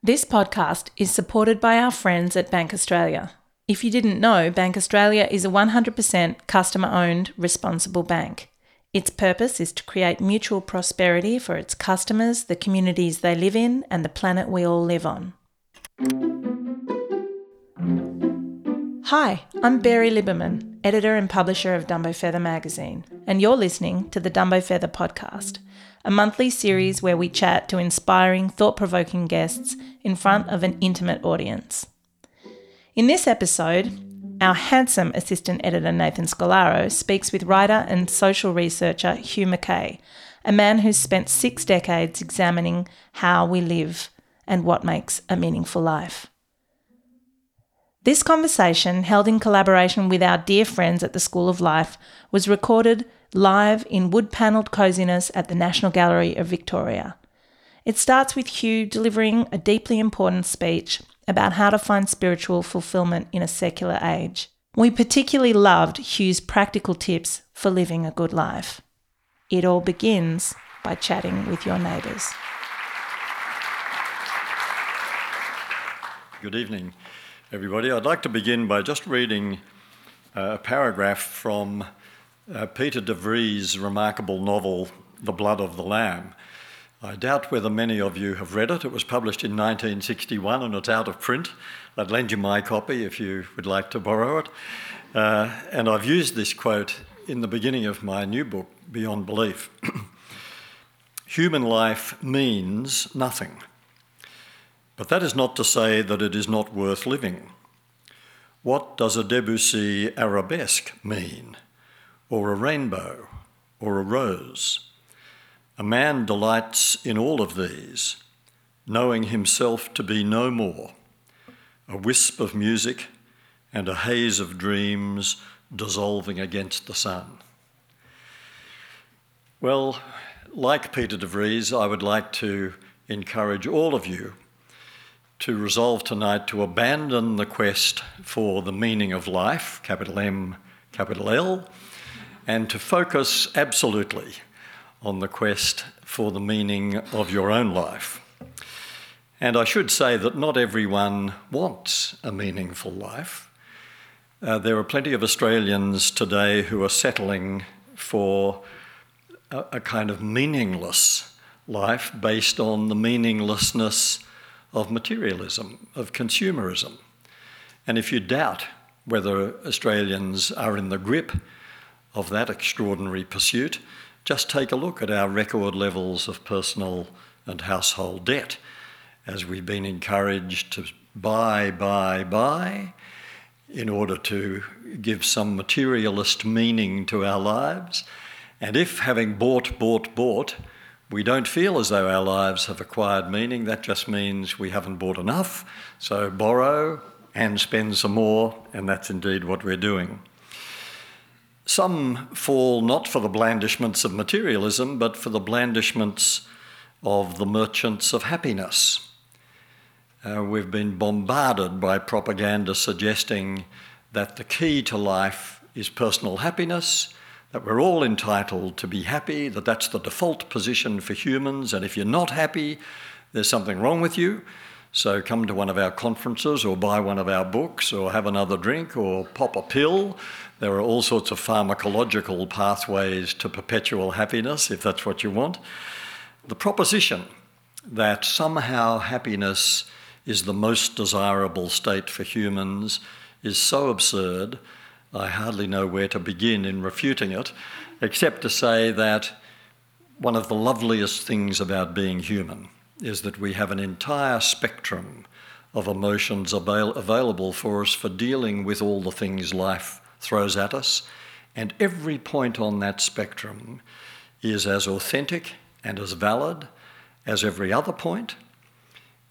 This podcast is supported by our friends at Bank Australia. If you didn't know, Bank Australia is a 100% customer owned, responsible bank. Its purpose is to create mutual prosperity for its customers, the communities they live in, and the planet we all live on. Hi, I'm Berry Liberman, editor and publisher of Dumbo Feather magazine, and you're listening to the Dumbo Feather podcast, a monthly series where we chat to inspiring, thought provoking guests in front of an intimate audience. In this episode, our handsome assistant editor Nathan Scolaro speaks with writer and social researcher Hugh Mackay, a man who's spent six decades examining how we live and what makes a meaningful life. This conversation, held in collaboration with our dear friends at the School of Life, was recorded live in wood panelled coziness at the National Gallery of Victoria. It starts with Hugh delivering a deeply important speech about how to find spiritual fulfillment in a secular age. We particularly loved Hugh's practical tips for living a good life. It all begins by chatting with your neighbours. Good evening everybody. I'd like to begin by just reading uh, a paragraph from uh, Peter de Vries' remarkable novel, The Blood of the Lamb. I doubt whether many of you have read it. It was published in 1961 and it's out of print. I'd lend you my copy if you would like to borrow it. Uh, and I've used this quote in the beginning of my new book, Beyond Belief. Human life means nothing. But that is not to say that it is not worth living. What does a Debussy arabesque mean? Or a rainbow? Or a rose? A man delights in all of these, knowing himself to be no more, a wisp of music and a haze of dreams dissolving against the sun. Well, like Peter de Vries, I would like to encourage all of you to resolve tonight to abandon the quest for the meaning of life, capital M, capital L, and to focus absolutely on the quest for the meaning of your own life. And I should say that not everyone wants a meaningful life. Uh, there are plenty of Australians today who are settling for a, a kind of meaningless life based on the meaninglessness of materialism, of consumerism. And if you doubt whether Australians are in the grip of that extraordinary pursuit, just take a look at our record levels of personal and household debt as we've been encouraged to buy, buy, buy in order to give some materialist meaning to our lives. And if having bought, bought, bought, we don't feel as though our lives have acquired meaning. That just means we haven't bought enough. So borrow and spend some more, and that's indeed what we're doing. Some fall not for the blandishments of materialism, but for the blandishments of the merchants of happiness. Uh, we've been bombarded by propaganda suggesting that the key to life is personal happiness that we're all entitled to be happy, that that's the default position for humans, and if you're not happy, there's something wrong with you. So come to one of our conferences or buy one of our books or have another drink or pop a pill. There are all sorts of pharmacological pathways to perpetual happiness if that's what you want. The proposition that somehow happiness is the most desirable state for humans is so absurd I hardly know where to begin in refuting it, except to say that one of the loveliest things about being human is that we have an entire spectrum of emotions avail- available for us for dealing with all the things life throws at us, and every point on that spectrum is as authentic and as valid as every other point,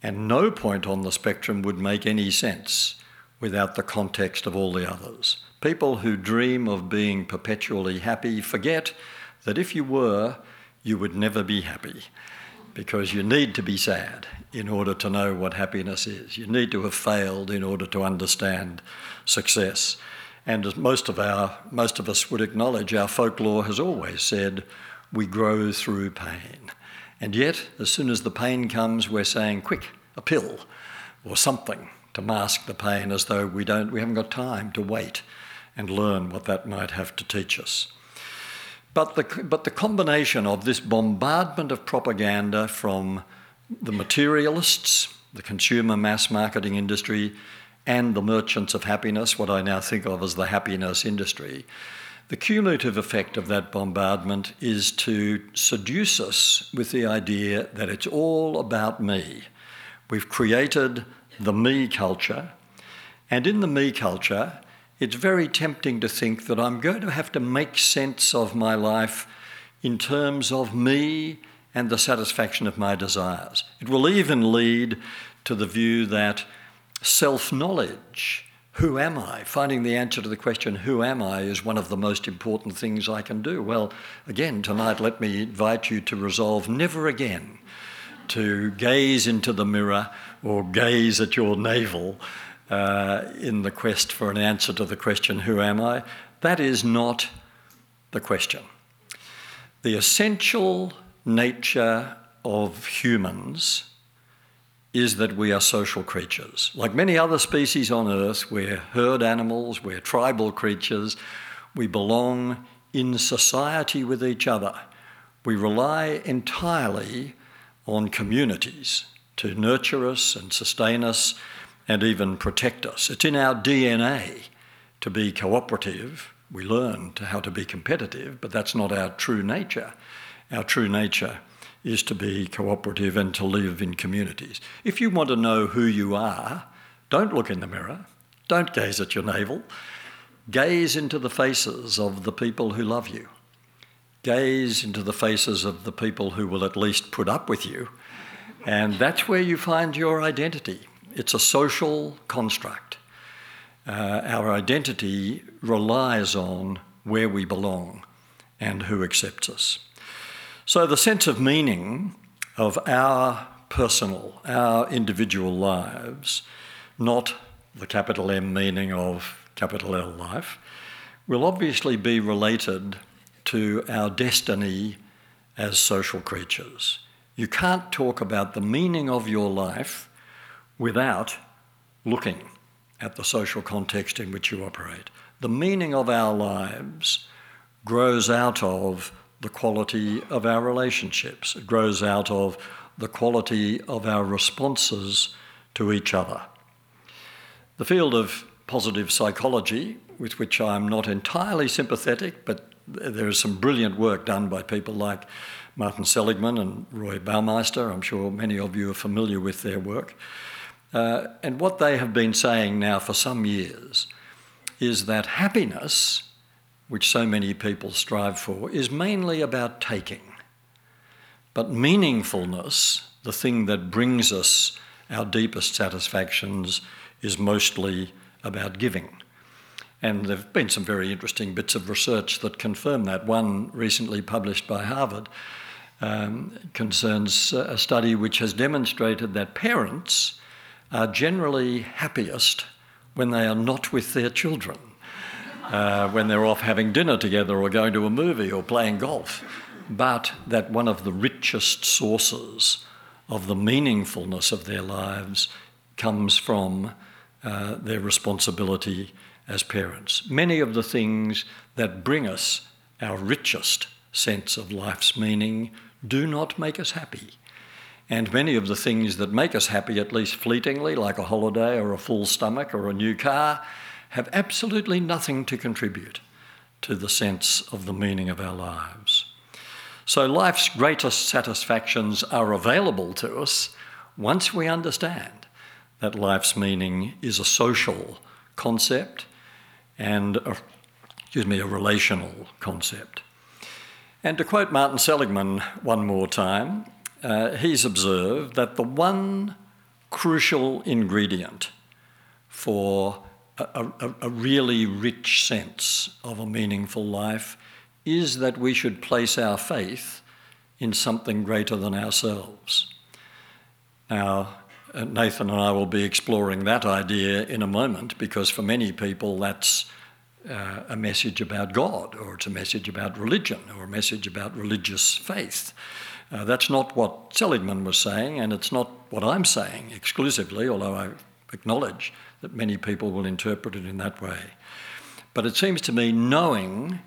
and no point on the spectrum would make any sense without the context of all the others. People who dream of being perpetually happy forget that if you were, you would never be happy because you need to be sad in order to know what happiness is. You need to have failed in order to understand success. And as most of, our, most of us would acknowledge, our folklore has always said, we grow through pain. And yet, as soon as the pain comes, we're saying, quick, a pill or something to mask the pain as though we, don't, we haven't got time to wait and learn what that might have to teach us. But the, but the combination of this bombardment of propaganda from the materialists, the consumer mass marketing industry, and the merchants of happiness, what I now think of as the happiness industry, the cumulative effect of that bombardment is to seduce us with the idea that it's all about me. We've created the me culture, and in the me culture, it's very tempting to think that I'm going to have to make sense of my life in terms of me and the satisfaction of my desires. It will even lead to the view that self knowledge who am I? Finding the answer to the question, who am I, is one of the most important things I can do. Well, again, tonight, let me invite you to resolve never again to gaze into the mirror or gaze at your navel uh, in the quest for an answer to the question, who am I? That is not the question. The essential nature of humans is that we are social creatures. Like many other species on Earth, we're herd animals, we're tribal creatures, we belong in society with each other. We rely entirely on communities to nurture us and sustain us and even protect us. It's in our DNA to be cooperative. We learn to how to be competitive, but that's not our true nature. Our true nature is to be cooperative and to live in communities. If you want to know who you are, don't look in the mirror, don't gaze at your navel, gaze into the faces of the people who love you. Gaze into the faces of the people who will at least put up with you. And that's where you find your identity. It's a social construct. Uh, our identity relies on where we belong and who accepts us. So, the sense of meaning of our personal, our individual lives, not the capital M meaning of capital L life, will obviously be related to our destiny as social creatures. You can't talk about the meaning of your life without looking at the social context in which you operate. The meaning of our lives grows out of the quality of our relationships. It grows out of the quality of our responses to each other. The field of positive psychology, with which I'm not entirely sympathetic, but there is some brilliant work done by people like Martin Seligman and Roy Baumeister. I'm sure many of you are familiar with their work. Uh, and what they have been saying now for some years is that happiness which so many people strive for, is mainly about taking. But meaningfulness, the thing that brings us our deepest satisfactions, is mostly about giving. And there have been some very interesting bits of research that confirm that. One recently published by Harvard um, concerns a study which has demonstrated that parents are generally happiest when they are not with their children uh, when they're off having dinner together or going to a movie or playing golf, but that one of the richest sources of the meaningfulness of their lives comes from uh, their responsibility as parents. Many of the things that bring us our richest sense of life's meaning do not make us happy. And many of the things that make us happy, at least fleetingly, like a holiday or a full stomach or a new car, have absolutely nothing to contribute to the sense of the meaning of our lives. So, life's greatest satisfactions are available to us once we understand that life's meaning is a social concept and, a, excuse me, a relational concept. And to quote Martin Seligman one more time, uh, he's observed that the one crucial ingredient for a, a, a really rich sense of a meaningful life is that we should place our faith in something greater than ourselves. Now, uh, Nathan and I will be exploring that idea in a moment because for many people that's uh, a message about God or it's a message about religion or a message about religious faith. Uh, that's not what Seligman was saying, and it's not what I'm saying exclusively, although I acknowledge that many people will interpret it in that way. But it seems to me, knowing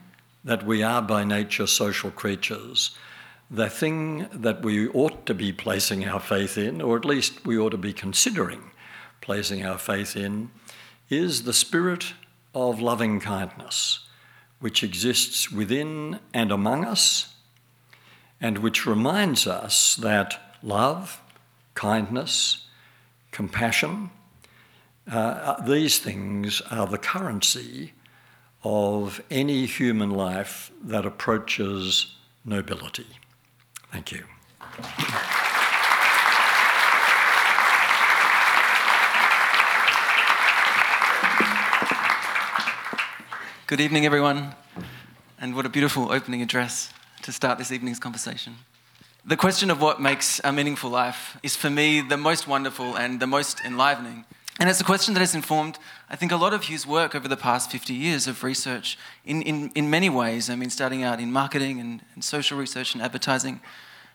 that we are by nature social creatures, the thing that we ought to be placing our faith in, or at least we ought to be considering placing our faith in, is the spirit of loving kindness, which exists within and among us, and which reminds us that love, kindness, compassion, uh, these things are the currency of any human life that approaches nobility. Thank you. Good evening, everyone, and what a beautiful opening address to start this evening's conversation. The question of what makes a meaningful life is for me the most wonderful and the most enlivening. And it's a question that has informed, I think, a lot of Hugh's work over the past 50 years of research in, in, in many ways. I mean, starting out in marketing and, and social research and advertising,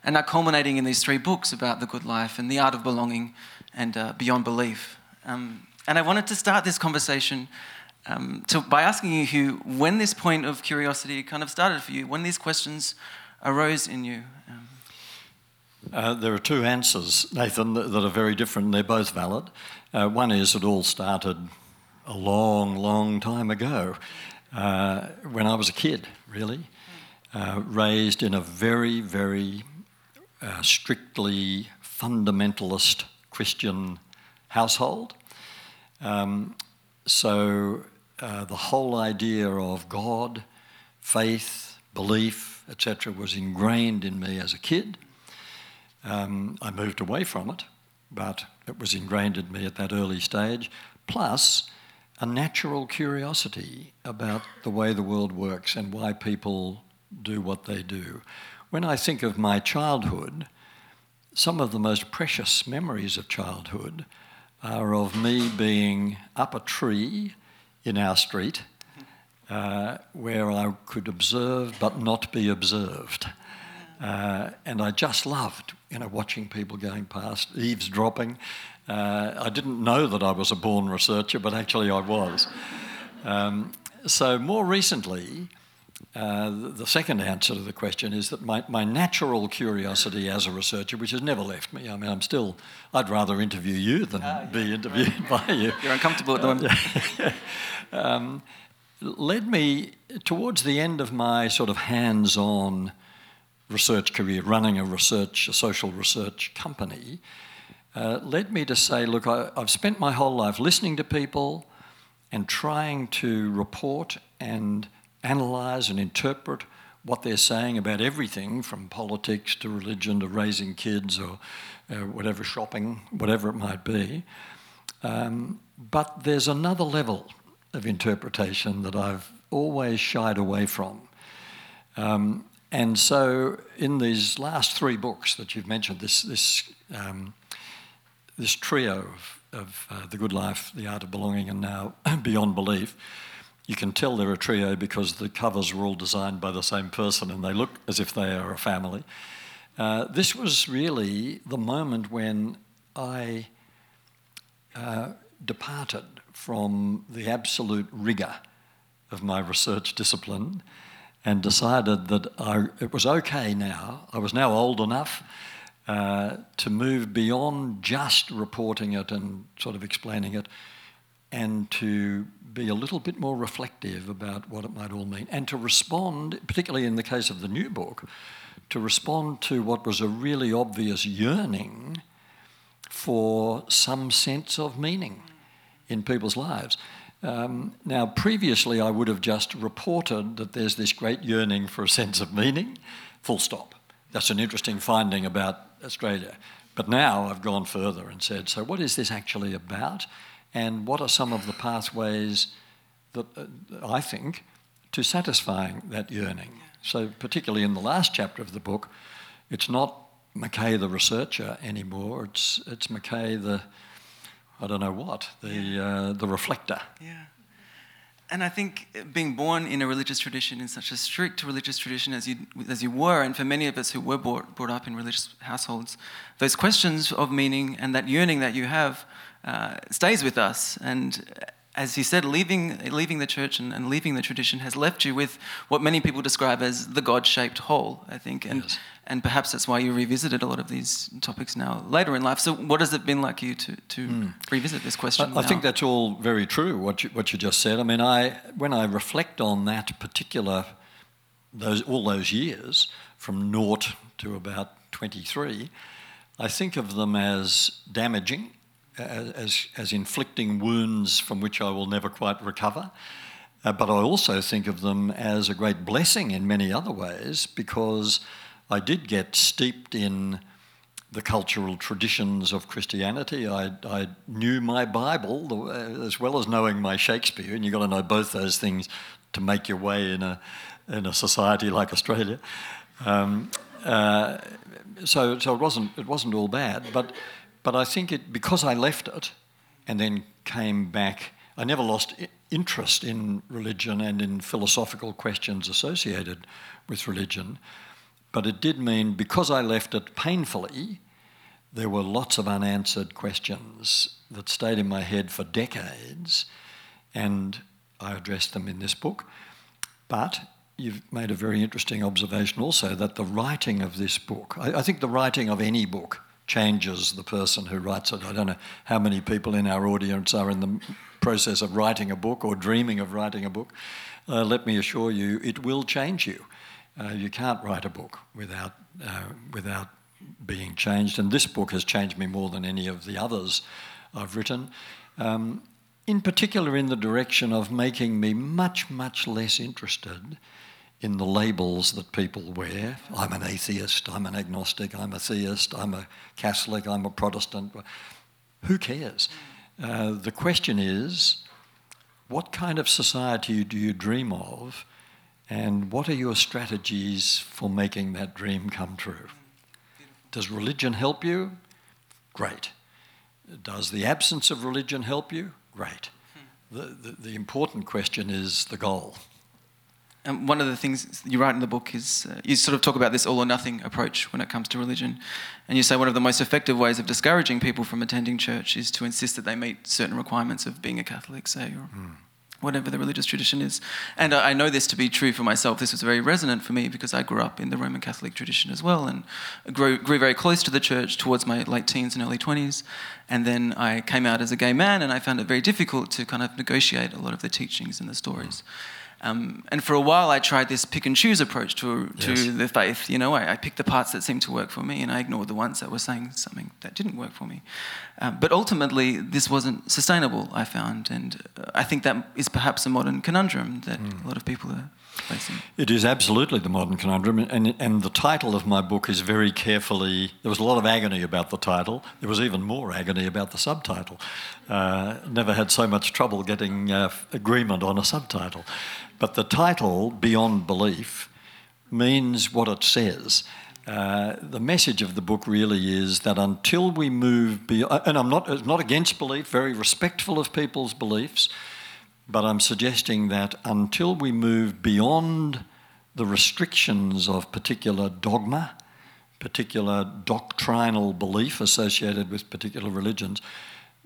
and now culminating in these three books about the good life and the art of belonging and uh, beyond belief. Um, and I wanted to start this conversation um, to, by asking you, Hugh, when this point of curiosity kind of started for you, when these questions arose in you. Um, uh, there are two answers, Nathan, that, that, are very different. They're both valid. Uh, one is it all started a long, long time ago, uh, when I was a kid, really, uh, raised in a very, very uh, strictly fundamentalist Christian household. Um, so uh, the whole idea of God, faith, belief, etc., was ingrained in me as a kid. Um, I moved away from it, but it was ingrained in me at that early stage. Plus, a natural curiosity about the way the world works and why people do what they do. When I think of my childhood, some of the most precious memories of childhood are of me being up a tree in our street uh, where I could observe but not be observed. Uh, and I just loved, you know, watching people going past, eavesdropping. Uh, I didn't know that I was a born researcher, but actually I was. Um, so more recently, uh, the second answer to the question is that my, my natural curiosity as a researcher, which has never left me, I mean, I'm still, I'd rather interview you than uh, be interviewed by you. You're uncomfortable at the moment. um, led me towards the end of my sort of hands on research career, running a research, a social research company, uh, led me to say, look, I, I've spent my whole life listening to people and trying to report and analyse and interpret what they're saying about everything from politics to religion to raising kids or uh, whatever, shopping, whatever it might be. Um, but there's another level of interpretation that I've always shied away from. Um, and so, in these last three books that you've mentioned, this, this, um, this trio of, of uh, The Good Life, The Art of Belonging, and now Beyond Belief, you can tell they're a trio because the covers were all designed by the same person and they look as if they are a family. Uh, this was really the moment when I uh, departed from the absolute rigour of my research discipline and decided that I, it was okay now. I was now old enough uh, to move beyond just reporting it and sort of explaining it and to be a little bit more reflective about what it might all mean and to respond, particularly in the case of the new book, to respond to what was a really obvious yearning for some sense of meaning in people's lives. Um, now, previously, I would have just reported that there's this great yearning for a sense of meaning, full stop. That's an interesting finding about Australia. But now I've gone further and said, so what is this actually about? and what are some of the pathways that uh, I think to satisfying that yearning. So, particularly in the last chapter of the book, it's not Mackay the researcher anymore. It's it's Mackay the I don't know what the uh, the reflector. Yeah. and I think being born in a religious tradition, in such a strict religious tradition as you, as you were, and for many of us who were brought, brought up in religious households, those questions of meaning and that yearning that you have uh, stays with us. And as you said, leaving, leaving the church and, and, leaving the tradition has left you with what many people describe as the God shaped hole, I think. And, yes. And perhaps that's why you revisited a lot of these topics now later in life. So, what has it been like you to, to mm. revisit this question? I, I think that's all very true, what you, what you just said. I mean, I, when I reflect on that particular, those, all those years, from naught to about 23, I think of them as damaging as, as inflicting wounds from which I will never quite recover. Uh, but I also think of them as a great blessing in many other ways because I did get steeped in the cultural traditions of Christianity. I, I knew my Bible as well as knowing my Shakespeare, and you've got to know both those things to make your way in a, in a society like Australia. Um, uh, so, so it wasn't it wasn't all bad, but but I think it because I left it and then came back, I never lost interest in religion and in philosophical questions associated with religion. But it did mean because I left it painfully, there were lots of unanswered questions that stayed in my head for decades, and I addressed them in this book. But you've made a very interesting observation also that the writing of this book, I, I think the writing of any book, changes the person who writes it. I don't know how many people in our audience are in the process of writing a book or dreaming of writing a book. Uh, let me assure you, it will change you. Uh, you can't write a book without, uh, without being changed, and this book has changed me more than any of the others I've written. Um, in particular, in the direction of making me much, much less interested in the labels that people wear. I'm an atheist, I'm an agnostic, I'm a theist, I'm a Catholic, I'm a Protestant. Who cares? Uh, the question is what kind of society do you dream of, and what are your strategies for making that dream come true? Does religion help you? Great. Does the absence of religion help you? Great. The, the, the important question is the goal. And one of the things you write in the book is uh, you sort of talk about this all or nothing approach when it comes to religion. And you say one of the most effective ways of discouraging people from attending church is to insist that they meet certain requirements of being a Catholic, say, or mm. Whatever the religious tradition is. And I know this to be true for myself. This was very resonant for me because I grew up in the Roman Catholic tradition as well and grew, grew very close to the church towards my late teens and early 20s. And then I came out as a gay man and I found it very difficult to kind of negotiate a lot of the teachings and the stories. Mm. Um, and for a while, I tried this pick and choose approach to, to yes. the faith. You know, I, I, picked the parts that seemed to work for me and I ignored the ones that were saying something that didn't work for me. Um, but ultimately, this wasn't sustainable, I found. And uh, I think that is perhaps a modern conundrum that mm. a lot of people are facing. It is absolutely the modern conundrum. And, and the title of my book is very carefully, there was a lot of agony about the title. There was even more agony about the subtitle. Uh, never had so much trouble getting uh, agreement on a subtitle. But the title, Beyond Belief, means what it says. Uh, the message of the book really is that until we move beyond, uh, and I'm not, not against belief, very respectful of people's beliefs, but I'm suggesting that until we move beyond the restrictions of particular dogma, particular doctrinal belief associated with particular religions,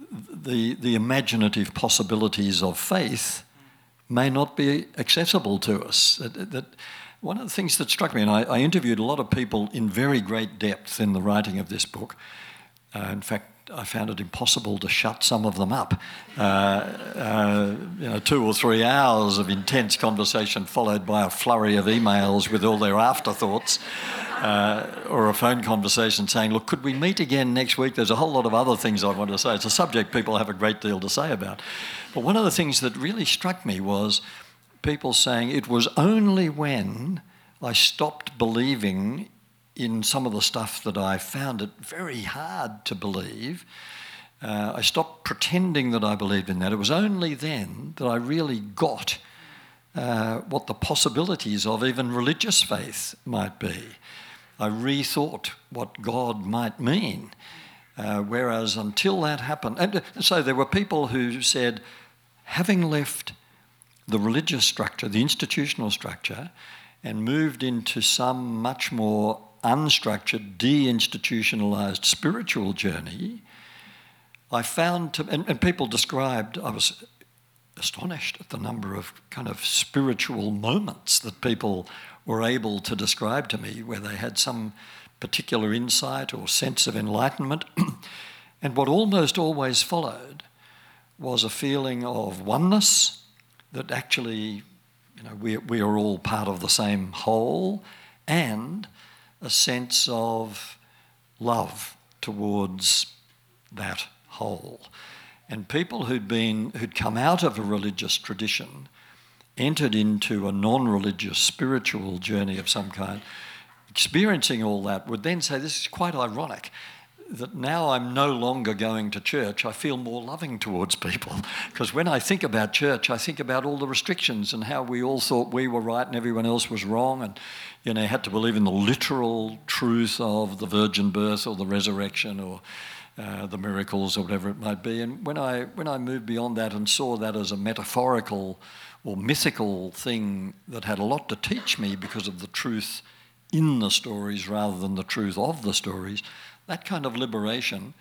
the, the imaginative possibilities of faith may not be accessible to us. That, that one of the things that struck me, and I, I, interviewed a lot of people in very great depth in the writing of this book. Uh, in fact, I found it impossible to shut some of them up. Uh, uh, you know, two or three hours of intense conversation followed by a flurry of emails with all their afterthoughts. Uh, or a phone conversation saying, Look, could we meet again next week? There's a whole lot of other things I want to say. It's a subject people have a great deal to say about. But one of the things that really struck me was people saying it was only when I stopped believing in some of the stuff that I found it very hard to believe. Uh, I stopped pretending that I believed in that. It was only then that I really got uh, what the possibilities of even religious faith might be. I rethought what God might mean. Uh, whereas until that happened, and so there were people who said, having left the religious structure, the institutional structure, and moved into some much more unstructured, deinstitutionalized spiritual journey, I found, to, and, and people described, I was astonished at the number of kind of spiritual moments that people were able to describe to me where they had some particular insight or sense of enlightenment. and what almost always followed was a feeling of oneness that actually, you know, we, we are all part of the same whole and a sense of love towards that whole. And people who'd been who'd come out of a religious tradition, entered into a non-religious spiritual journey of some kind, experiencing all that, would then say, This is quite ironic that now I'm no longer going to church, I feel more loving towards people. Because when I think about church, I think about all the restrictions and how we all thought we were right and everyone else was wrong, and you know, had to believe in the literal truth of the virgin birth or the resurrection or uh, the miracles or whatever it might be. And when I when I moved beyond that and saw that as a metaphorical or mythical thing that had a lot to teach me because of the truth in the stories rather than the truth of the stories, that kind of liberation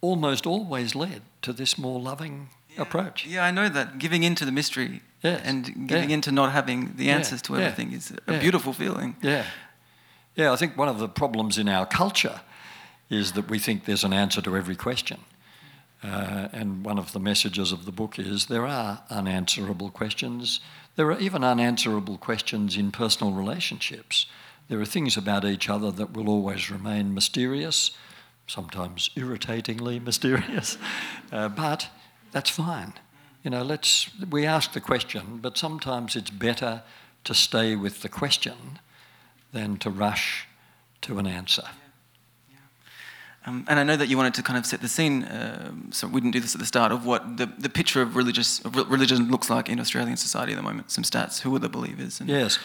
almost always led to this more loving yeah. approach. Yeah, I know that. Giving in to the mystery yes. and giving yeah. in to not having the answers yeah. to everything is a beautiful feeling. Yeah. Yeah, I think one of the problems in our culture is that we think there's an answer to every question. Uh, and one of the messages of the book is there are unanswerable questions. There are even unanswerable questions in personal relationships. There are things about each other that will always remain mysterious sometimes irritatingly mysterious, uh, but that's fine. You know, let's, we ask the question, but sometimes it's better to stay with the question than to rush to an answer. Um, and I know that you wanted to kind of set the scene, um, so we didn't do this at the start, of what the, the picture of religious of religion looks like in Australian society at the moment. Some stats. Who are the believers? yes,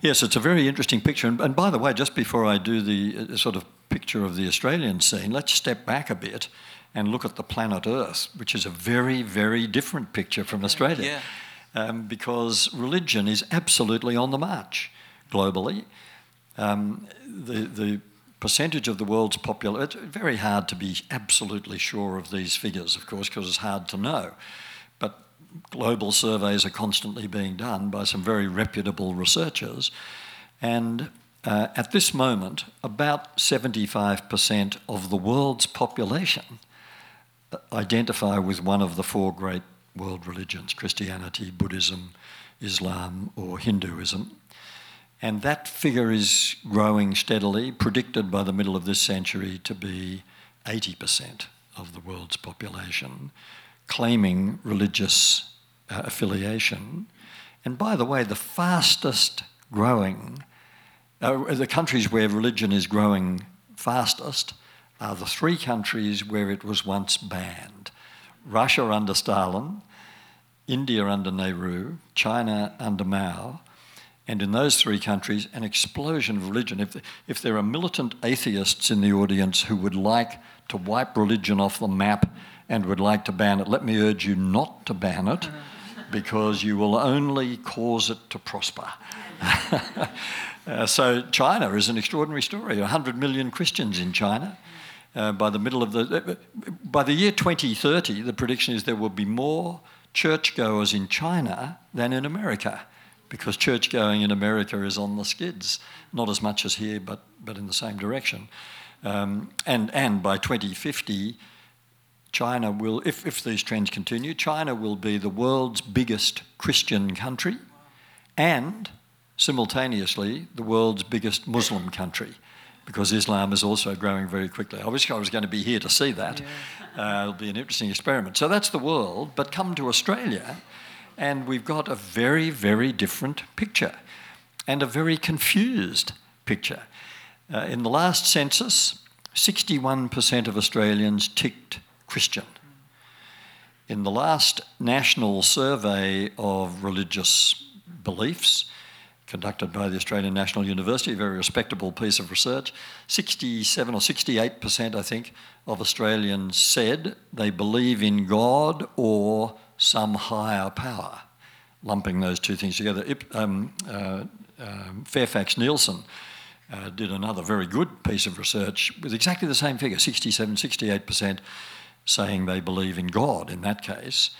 yes, it's a very interesting picture. And, and by the way, just before I do the uh, sort of picture of the Australian scene, let's step back a bit and look at the planet Earth, which is a very, very different picture from Australia. Yeah. Um, because religion is absolutely on the march globally. Um, the, the percentage of the world's population, it's very hard to be absolutely sure of these figures, of course, because it's hard to know. But global surveys are constantly being done by some very reputable researchers. And uh, at this moment, about 75% of the world's population identify with one of the four great world religions Christianity, Buddhism, Islam, or Hinduism. And that figure is growing steadily, predicted by the middle of this century to be 80% of the world's population claiming religious uh, affiliation. And by the way, the fastest growing, uh, the countries where religion is growing fastest are the three countries where it was once banned Russia under Stalin, India under Nehru, China under Mao, and in those three countries, an explosion of religion. If, if there are militant atheists in the audience who would like to wipe religion off the map and would like to ban it, let me urge you not to ban it because you will only cause it to prosper. uh, so, China is an extraordinary story 100 million Christians in China. Uh, by the middle of the uh, by the year 2030, the prediction is there will be more churchgoers in China than in America because church going in America is on the skids, not as much as here, but, but in the same direction. Um, and, and by 2050, China will, if, if these trends continue, China will be the world's biggest Christian country and simultaneously the world's biggest Muslim country because Islam is also growing very quickly. I wish I was going to be here to see that. Yeah. Uh, it'll be an interesting experiment. So that's the world, but come to Australia and we've got a very, very different picture and a very confused picture. Uh, in the last census, 61% of Australians ticked Christian. In the last national survey of religious beliefs, conducted by the Australian National University, a very respectable piece of research, 67 or 68%, I think, of Australians said they believe in God or some higher power. lumping those two things together. Um, uh, um, Fairfax Nielsen uh, did another very good piece of research with exactly the same figure 67, 68% saying they believe in God in that case.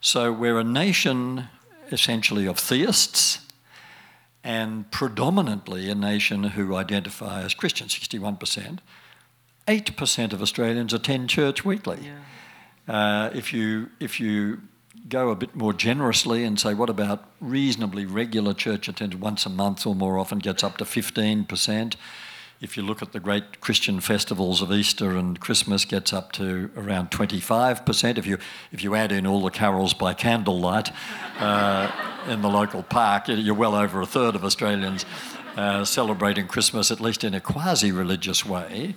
So we're a nation essentially of theists and predominantly a nation who identify as Christian, 61%. 8% of Australians attend church weekly. Yeah. Uh, if you if you go a bit more generously and say what about reasonably regular church attendance once a month or more often gets up to 15%. If you look at the great Christian festivals of Easter and Christmas gets up to around 25%. If you if you add in all the carols by candlelight uh, in the local park, you're well over a third of Australians uh, celebrating Christmas at least in a quasi-religious way.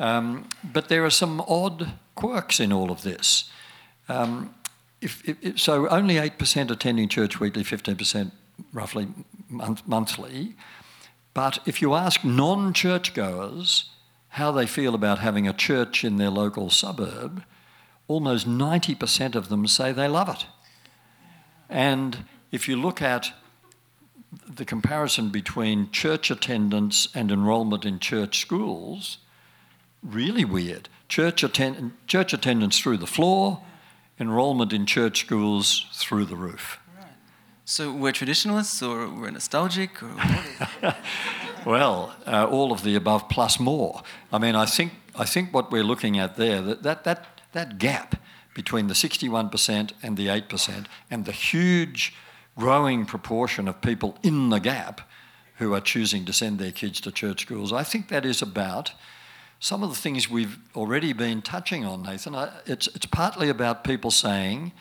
Um, but there are some odd quirks in all of this. Um, if, if, if, so only 8% attending church weekly, 15% roughly month, monthly. But if you ask non churchgoers how they feel about having a church in their local suburb, almost 90% of them say they love it. And if you look at the comparison between church attendance and enrolment in church schools, really weird. Church, attend- church attendance through the floor, enrolment in church schools through the roof. So we're traditionalists or we're nostalgic or Well, uh, all of the above plus more. I mean, I think I think what we're looking at there that that that, that gap between the 61% and the 8% and the huge growing proportion of people in the gap who are choosing to send their kids to church schools, I think that is about some of the things we've already been touching on, Nathan. I, it's, it's partly about people saying,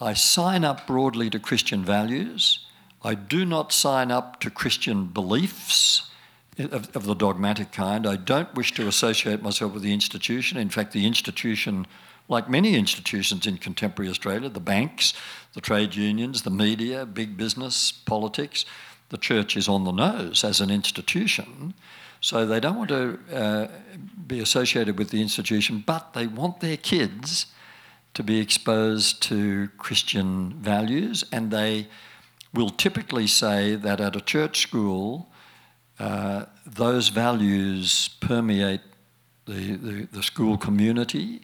I sign up broadly to Christian values. I do not sign up to Christian beliefs of, of, the dogmatic kind. I don't wish to associate myself with the institution. In fact, the institution, like many institutions in contemporary Australia, the banks, the trade unions, the media, big business, politics, the church is on the nose as an institution. So they don't want to uh, be associated with the institution, but they want their kids to be exposed to Christian values, and they will typically say that at a church school, uh, those values permeate the, the, the, school community,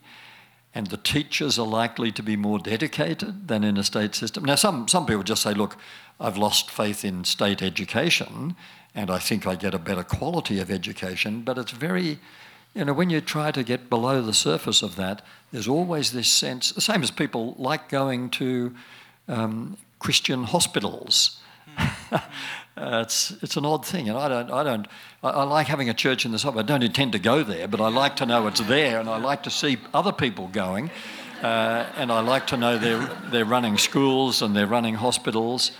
and the teachers are likely to be more dedicated than in a state system. Now, some, some people just say, look, I've lost faith in state education, and I think I get a better quality of education, but it's very you know, when you try to get below the surface of that, there's always this sense, the same as people like going to um, Christian hospitals. uh, it's, it's an odd thing, and I don't, I don't, I, I, like having a church in the suburb. I don't intend to go there, but I like to know it's there, and I like to see other people going, uh, and I like to know they're, they're running schools and they're running hospitals.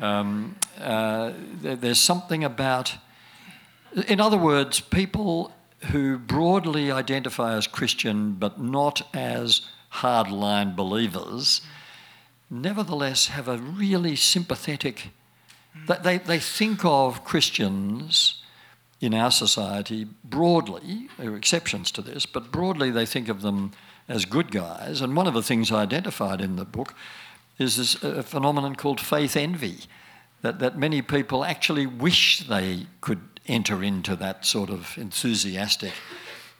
Um, uh, there's something about, in other words, people who broadly identify as Christian but not as hardline believers, nevertheless have a really sympathetic. They, they think of Christians in our society broadly, there are exceptions to this, but broadly they think of them as good guys. And one of the things I identified in the book is this a phenomenon called faith envy, that, that many people actually wish they could enter into that sort of enthusiastic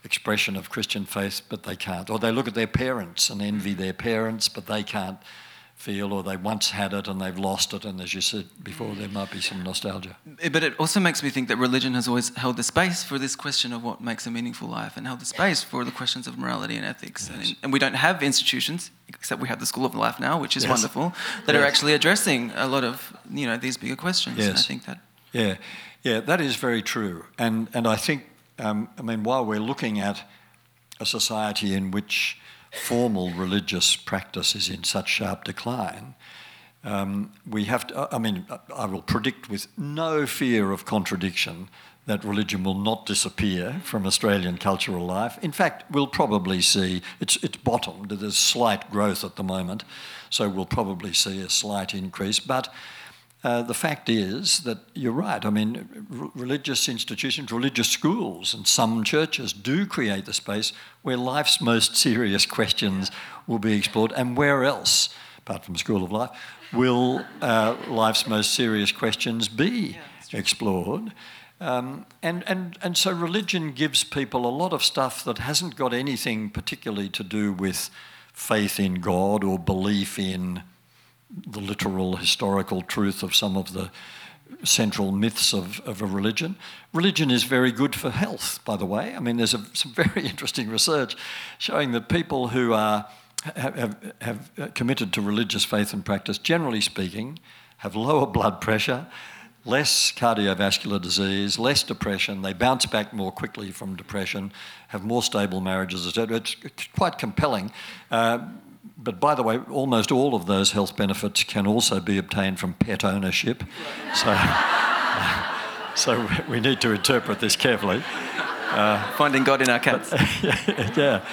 expression of Christian faith, but they can't. Or they look at their parents and envy their parents, but they can't feel, or they once had it and they've lost it. And as you said before, there might be some nostalgia. But it also makes me think that religion has always held the space for this question of what makes a meaningful life and held the space for the questions of morality and ethics. Yes. And, and, we don't have institutions, except we have the School of Life now, which is yes. wonderful, that yes. are actually addressing a lot of you know these bigger questions. Yes. And I think that. Yeah. Yeah, that is very true. And, and I think, um, I mean, while we're looking at a society in which formal religious practice is in such sharp decline, um, we have to, I mean, I will predict with no fear of contradiction that religion will not disappear from Australian cultural life. In fact, we'll probably see it's, it's bottomed, there's slight growth at the moment, so we'll probably see a slight increase. But uh, the fact is that you're right. I mean, r- religious institutions, religious schools, and some churches do create the space where life's most serious questions will be explored, and where else apart from School of Life, will uh, life's most serious questions be explored? Um, and, and, and so religion gives people a lot of stuff that hasn't got anything particularly to do with faith in God or belief in the literal historical truth of some of the central myths of, of a religion. Religion is very good for health, by the way. I mean, there's a, some very interesting research showing that people who are have, have, have committed to religious faith and practice, generally speaking, have lower blood pressure, less cardiovascular disease, less depression. They bounce back more quickly from depression, have more stable marriages, etc. It's quite compelling. Uh, but by the way, almost all of those health benefits can also be obtained from pet ownership. So, so we need to interpret this carefully. Uh, Finding God in our cats. But, yeah.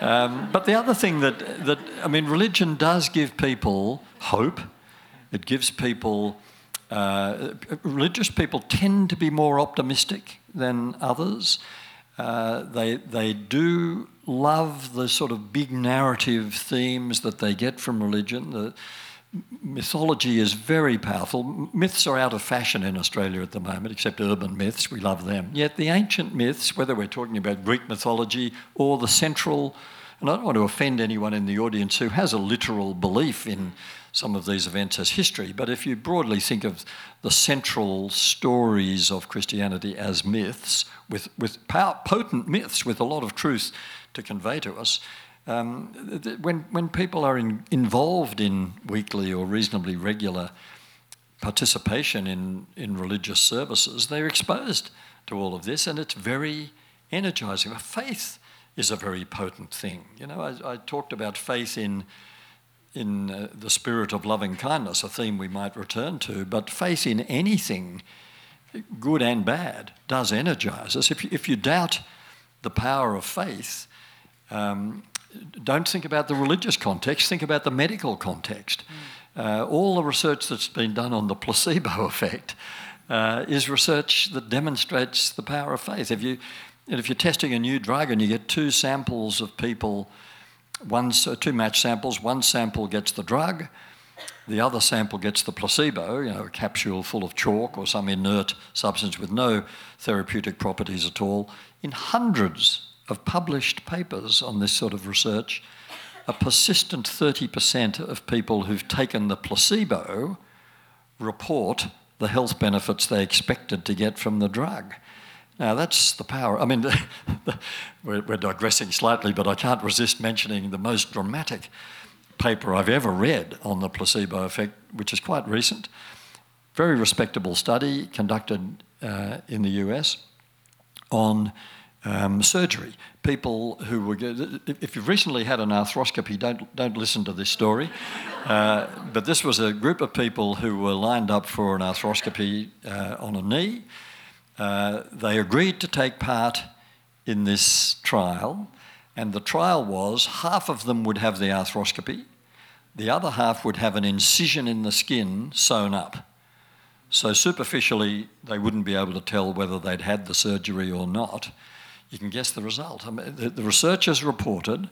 Um, but the other thing that, that, I mean, religion does give people hope. It gives people, uh, religious people tend to be more optimistic than others. Uh, they, they do love the sort of big narrative themes that they get from religion. The mythology is very powerful. Myths are out of fashion in Australia at the moment, except urban myths. We love them. Yet the ancient myths, whether we're talking about Greek mythology or the central, and I don't want to offend anyone in the audience who has a literal belief in some of these events as history, but if you broadly think of the central stories of Christianity as myths, with, with power, potent myths with a lot of truth to convey to us. Um, when, when people are in, involved in weekly or reasonably regular participation in, in religious services, they're exposed to all of this, and it's very energizing. Faith is a very potent thing. You know, I, I talked about faith in in uh, the spirit of loving kindness, a theme we might return to, but faith in anything, good and bad, does energize us. If you, if you doubt the power of faith, um, don't think about the religious context, think about the medical context. Mm. Uh, all the research that's been done on the placebo effect uh, is research that demonstrates the power of faith. If, you, if you're testing a new drug and you get two samples of people, one, two match samples, one sample gets the drug, the other sample gets the placebo, you know, a capsule full of chalk or some inert substance with no therapeutic properties at all. In hundreds of published papers on this sort of research, a persistent 30% of people who've taken the placebo report the health benefits they expected to get from the drug. Now, that's the power. I mean, we're, we're, digressing slightly, but I can't resist mentioning the most dramatic paper I've ever read on the placebo effect, which is quite recent. Very respectable study conducted uh, in the US on um, surgery. People who were, if you've recently had an arthroscopy, don't, don't listen to this story. Uh, but this was a group of people who were lined up for an arthroscopy uh, on a knee. Uh, they agreed to take part in this trial, and the trial was half of them would have the arthroscopy, the other half would have an incision in the skin sewn up. So superficially, they wouldn't be able to tell whether they'd had the surgery or not you can guess the result. I mean, the, the researchers reported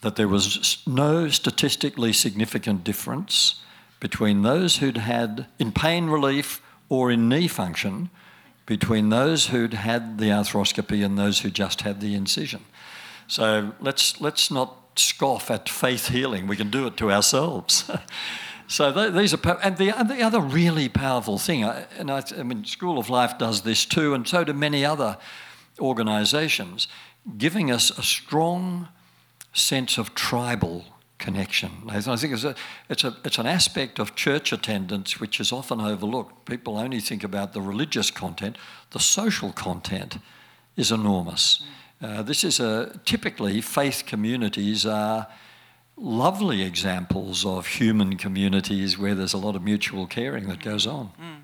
that there was no statistically significant difference between those who'd had in pain relief or in knee function between those who'd had the arthroscopy and those who just had the incision. So let's, let's not scoff at faith healing. We can do it to ourselves. so these are, and the, and the other really powerful thing, and I, I mean, School of Life does this too, and so do many other organisations, giving us a strong sense of tribal connection. I think it's, a, it's, a, it's an aspect of church attendance which is often overlooked. People only think about the religious content, the social content is enormous. Uh, this is a typically faith communities are lovely examples of human communities where there's a lot of mutual caring that goes on. Mm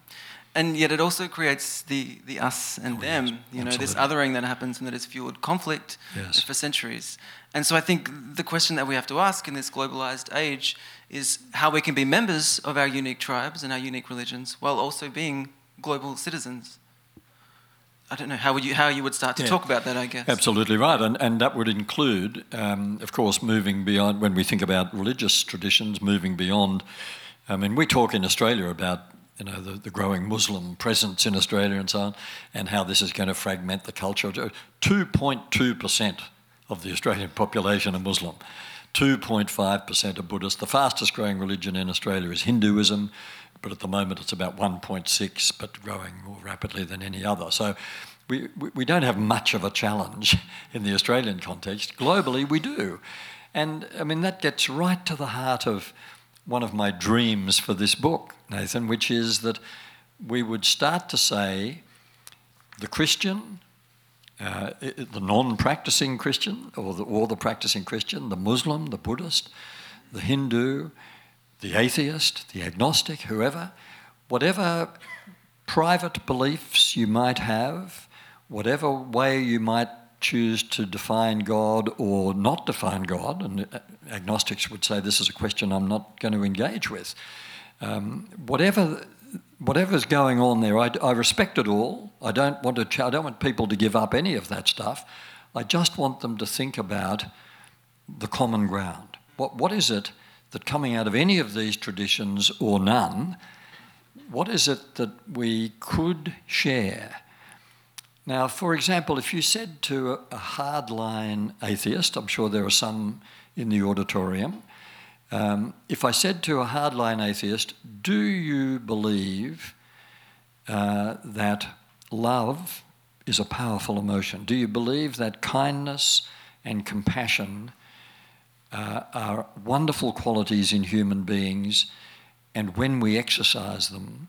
and yet it also creates the, the us and oh, them, yes, you know, this othering that happens and that has fueled conflict yes. for centuries. And so I think the question that we have to ask in this globalized age is how we can be members of our unique tribes and our unique religions while also being global citizens. I don't know how would you how you would start to Yeah. talk about that. I guess. Absolutely right, and and that would include, um, of course, moving beyond when we think about religious traditions, moving beyond. I mean, we talk in Australia about you know the, the growing Muslim presence in Australia and so on, and how this is going to fragment the culture. Two point two percent of the Australian population are Muslim. 2.5% are Buddhist. The fastest growing religion in Australia is Hinduism, but at the moment it's about 1.6, but growing more rapidly than any other. So we, we, we don't have much of a challenge in the Australian context. Globally, we do. And I mean, that gets right to the heart of one of my dreams for this book, Nathan, which is that we would start to say the Christian, uh, the non-practicing Christian, or the, or the practicing Christian, the Muslim, the Buddhist, the Hindu, the atheist, the agnostic, whoever, whatever private beliefs you might have, whatever way you might choose to define God or not define God, and uh, agnostics would say this is a question I'm not going to engage with. Um, whatever whatever's going on there, I, I respect it all. I don't want to. ch- I don't want people to give up any of that stuff. I just want them to think about the common ground. What what is it that coming out of any of these traditions or none? What is it that we could share? Now, for example, if you said to a, a hardline atheist, I'm sure there are some in the auditorium, um, if I said to a hardline atheist, Do you believe uh, that love is a powerful emotion? Do you believe that kindness and compassion uh, are wonderful qualities in human beings, and when we exercise them,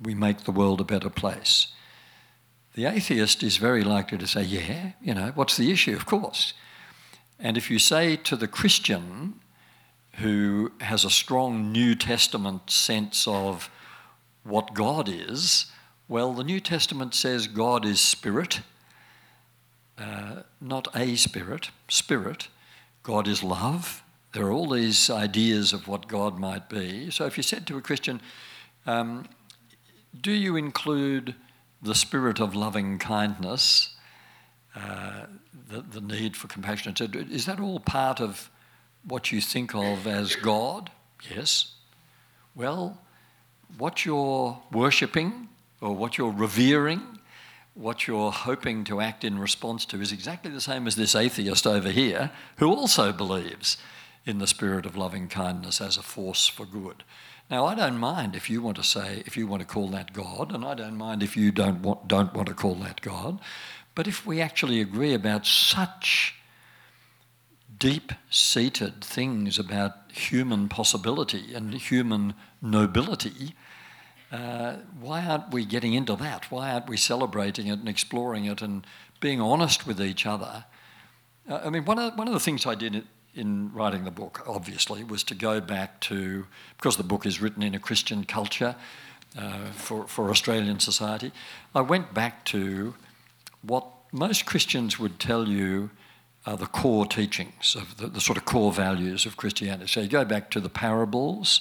we make the world a better place? The atheist is very likely to say, Yeah, you know, what's the issue? Of course. And if you say to the Christian, who has a strong New Testament sense of what God is, well, the New Testament says God is spirit, uh, not a spirit, spirit. God is love. There are all these ideas of what God might be. So if you said to a Christian, um, do you include the spirit of loving kindness, uh, the, the need for compassion? Is that all part of what you think of as God? Yes. Well, what you're worshipping or what you're revering, what you're hoping to act in response to is exactly the same as this atheist over here who also believes in the spirit of loving kindness as a force for good. Now, I don't mind if you want to say, if you want to call that God, and I don't mind if you don't want, don't want to call that God, but if we actually agree about such deep seated things about human possibility and human nobility, uh, why aren't we getting into that? Why aren't we celebrating it and exploring it and being honest with each other? Uh, I mean, one of, one of the things I did in writing the book, obviously, was to go back to, because the book is written in a Christian culture uh, for, for Australian society, I went back to what most Christians would tell you are the core teachings of the, the sort of core values of Christianity. So you go back to the parables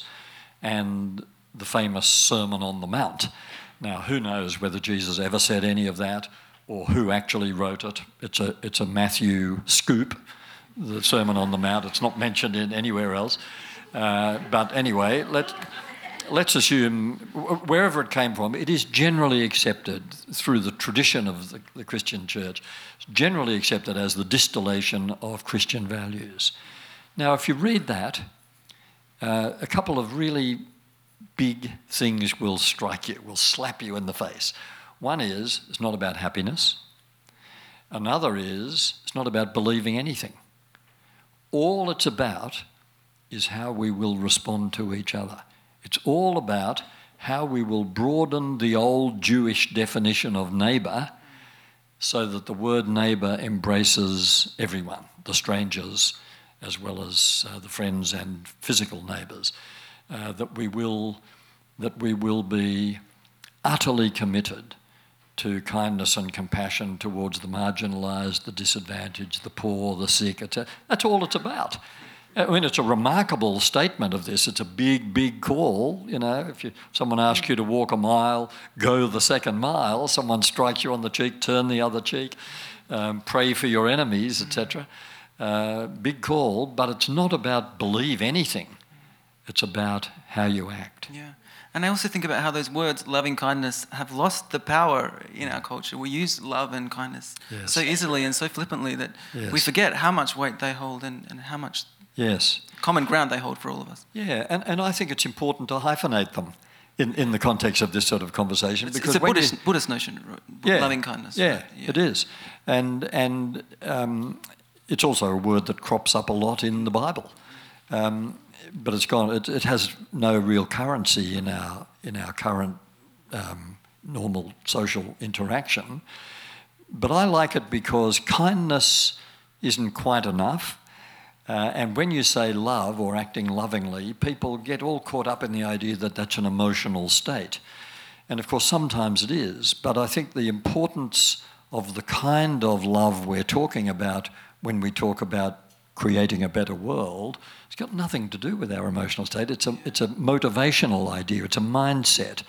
and the famous Sermon on the Mount. Now, who knows whether Jesus ever said any of that or who actually wrote it? It's a, it's a Matthew scoop, the Sermon on the Mount. It's not mentioned in anywhere else. Uh, but anyway, let, let's assume wherever it came from, it is generally accepted through the tradition of the, the Christian church, generally accepted as the distillation of Christian values. Now, if you read that, uh, a couple of really big things will strike you, will slap you in the face. One is it's not about happiness. Another is it's not about believing anything. All it's about is how we will respond to each other. It's all about how we will broaden the old Jewish definition of neighbour so that the word neighbour embraces everyone, the strangers as well as uh, the friends and physical neighbours. Uh, that we will that we will be utterly committed to kindness and compassion towards the marginalised, the disadvantaged, the poor, the sick. That's all it's about. I mean, it's a remarkable statement of this. It's a big, big call. You know, if you, someone asks you to walk a mile, go the second mile. Someone strikes you on the cheek, turn the other cheek. Um, pray for your enemies, etc. Uh, big call, but it's not about believe anything. It's about how you act. Yeah. And I also think about how those words, loving kindness, have lost the power in our culture. We use love and kindness Yes. so easily and so flippantly that we forget how much weight they hold and, and how much Yes. common ground they hold for all of us. Yeah, and, and I think it's important to hyphenate them in, in the context of this sort of conversation. It's, because it's a when you- Buddhist, Buddhist notion, right? yeah, loving kindness. Yeah, right? it is, and and um, it's also a word that crops up a lot in the Bible, um, but it's gone. It, it has no real currency in our in our current um, normal social interaction. But I like it because kindness isn't quite enough. Uh, and when you say love or acting lovingly, people get all caught up in the idea that that's an emotional state. And of course, sometimes it is. But I think the importance of the kind of love we're talking about when we talk about creating a better world, it's got nothing to do with our emotional state. It's a, it's a motivational idea, it's a mindset.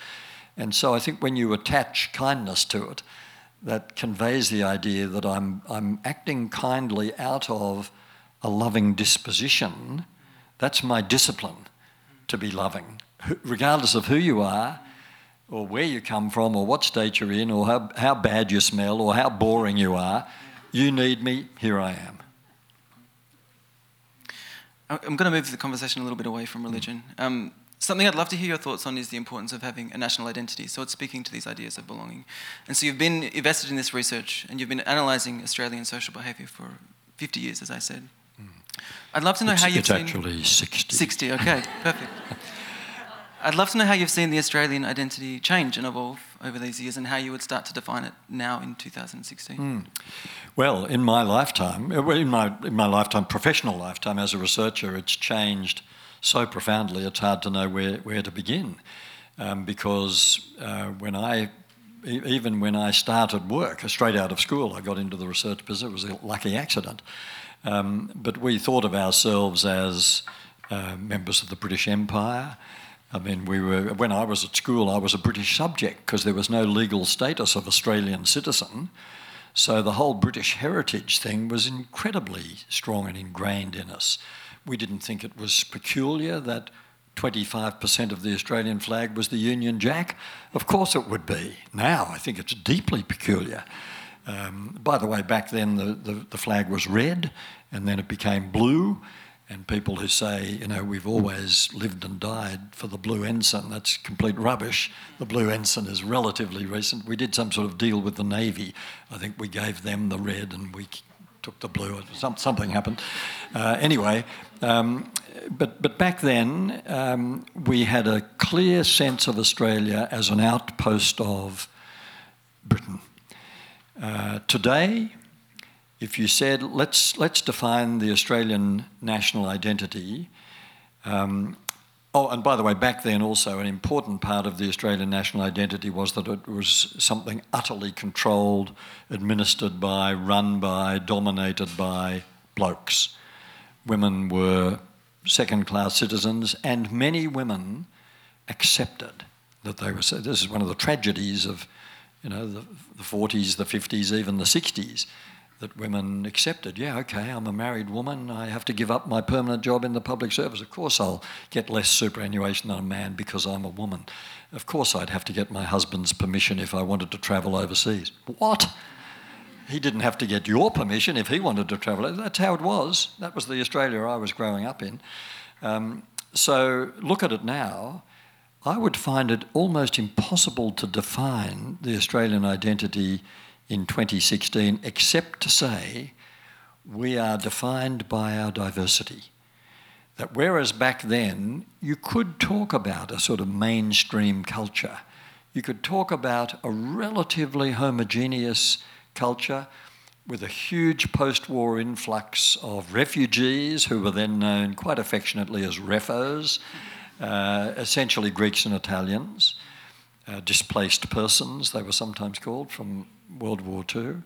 And so I think when you attach kindness to it, that conveys the idea that I'm, I'm acting kindly out of a loving disposition. That's my discipline to be loving, regardless of who you are, or where you come from, or what state you're in, or how, how bad you smell, or how boring you are. You need me, here I am. I'm going to move the conversation a little bit away from religion. Um, something I'd love to hear your thoughts on is the importance of having a national identity. So it's speaking to these ideas of belonging. And so you've been invested in this research and you've been analysing Australian social behaviour for 50 years, as I said. I'd love to know It's, how you've it's seen... actually 60. 60, okay, perfect. I'd love to know how you've seen the Australian identity change and evolve over these years and how you would start to define it now in 2016. Well, in my lifetime, uh, in my, in my lifetime, professional lifetime as a researcher, it's changed so profoundly it's hard to know where, where to begin. Um, because uh, when I, e- even when I started work, uh, straight out of school, I got into the research business. It was a lucky accident. Um, but we thought of ourselves as uh, members of the British Empire. I mean, we were when I was at school, I was a British subject because there was no legal status of Australian citizen. So the whole British heritage thing was incredibly strong and ingrained in us. We didn't think it was peculiar that 25% of the Australian flag was the Union Jack. Of course it would be. Now I think it's deeply peculiar. Um, by the way, back then the, the, the flag was red and then it became blue. And people who say, you know, we've always lived and died for the blue ensign, that's complete rubbish. The blue ensign is relatively recent. We did some sort of deal with the Navy. I think we gave them the red and we took the blue. Some, something happened. Uh, anyway, um, but, but back then um, we had a clear sense of Australia as an outpost of Britain. Uh, today, if you said, let's, let's define the Australian national identity, um, oh, and by the way, back then also, an important part of the Australian national identity was that it was something utterly controlled, administered by, run by, dominated by blokes. Women were second class citizens, and many women accepted that they were. This is one of the tragedies of, you know, the, the 40s, the 50s, even the 60s, that women accepted. Yeah, okay, I'm a married woman. I have to give up my permanent job in the public service. Of course, I'll get less superannuation than a man because I'm a woman. Of course, I'd have to get my husband's permission if I wanted to travel overseas. What? He didn't have to get your permission if he wanted to travel. That's how it was. That was the Australia I was growing up in. Um, so look at it now. I would find it almost impossible to define the Australian identity in 2016 except to say we are defined by our diversity. That whereas back then you could talk about a sort of mainstream culture, you could talk about a relatively homogeneous culture with a huge post war influx of refugees who were then known quite affectionately as refos, uh, essentially Greeks and Italians, uh, displaced persons, they were sometimes called, from World War II.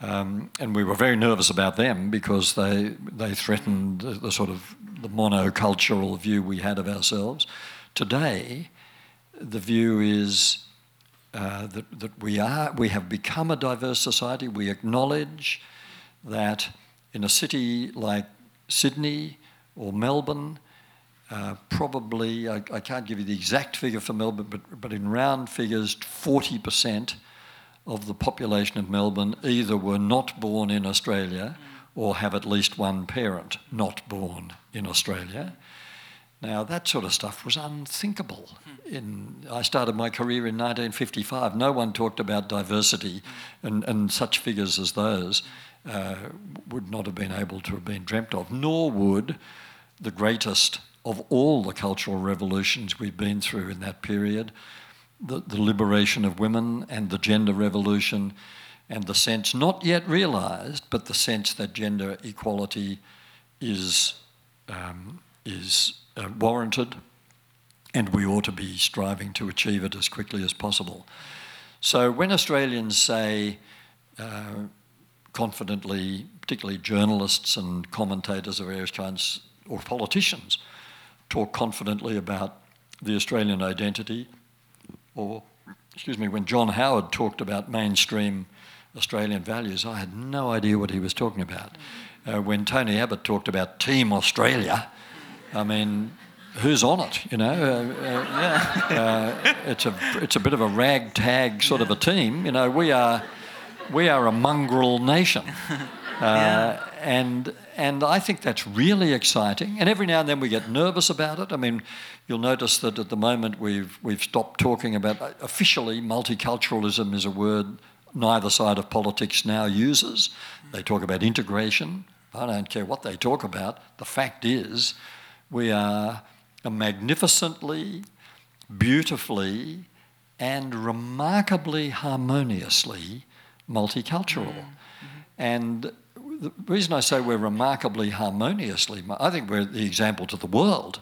Um, and we were very nervous about them because they, they threatened the, the sort of the monocultural view we had of ourselves. Today, the view is uh, that, that we, are, we have become a diverse society. We acknowledge that in a city like Sydney or Melbourne, uh, probably, I, I, can't give you the exact figure for Melbourne, but, but in round figures, 40% of the population of Melbourne either were not born in Australia or have at least one parent not born in Australia. Now, that sort of stuff was unthinkable. In, I started my career in 1955. No one talked about diversity, and, and such figures as those uh, would not have been able to have been dreamt of, nor would the greatest of all the cultural revolutions we've been through in that period the, the liberation of women and the gender revolution, and the sense, not yet realised, but the sense that gender equality is, um, is uh, warranted and we ought to be striving to achieve it as quickly as possible. So when Australians say uh, confidently, particularly journalists and commentators of various kinds, or politicians, talk confidently about the Australian identity, or, excuse me, when John Howard talked about mainstream Australian values, I had no idea what he was talking about. Uh, when Tony Abbott talked about Team Australia, I mean, who's on it? You know, uh, uh, uh, it's a it's a bit of a ragtag sort of a team. You know, we are we are a mongrel nation, uh, and and I think that's really exciting. And every now and then we get nervous about it. I mean, you'll notice that at the moment we've we've stopped talking about officially multiculturalism is a word neither side of politics now uses. They talk about integration. I don't care what they talk about. The fact is, we are a magnificently, beautifully, and remarkably harmoniously multicultural. Mm-hmm. And the reason I say we're remarkably harmoniously, I think we're the example to the world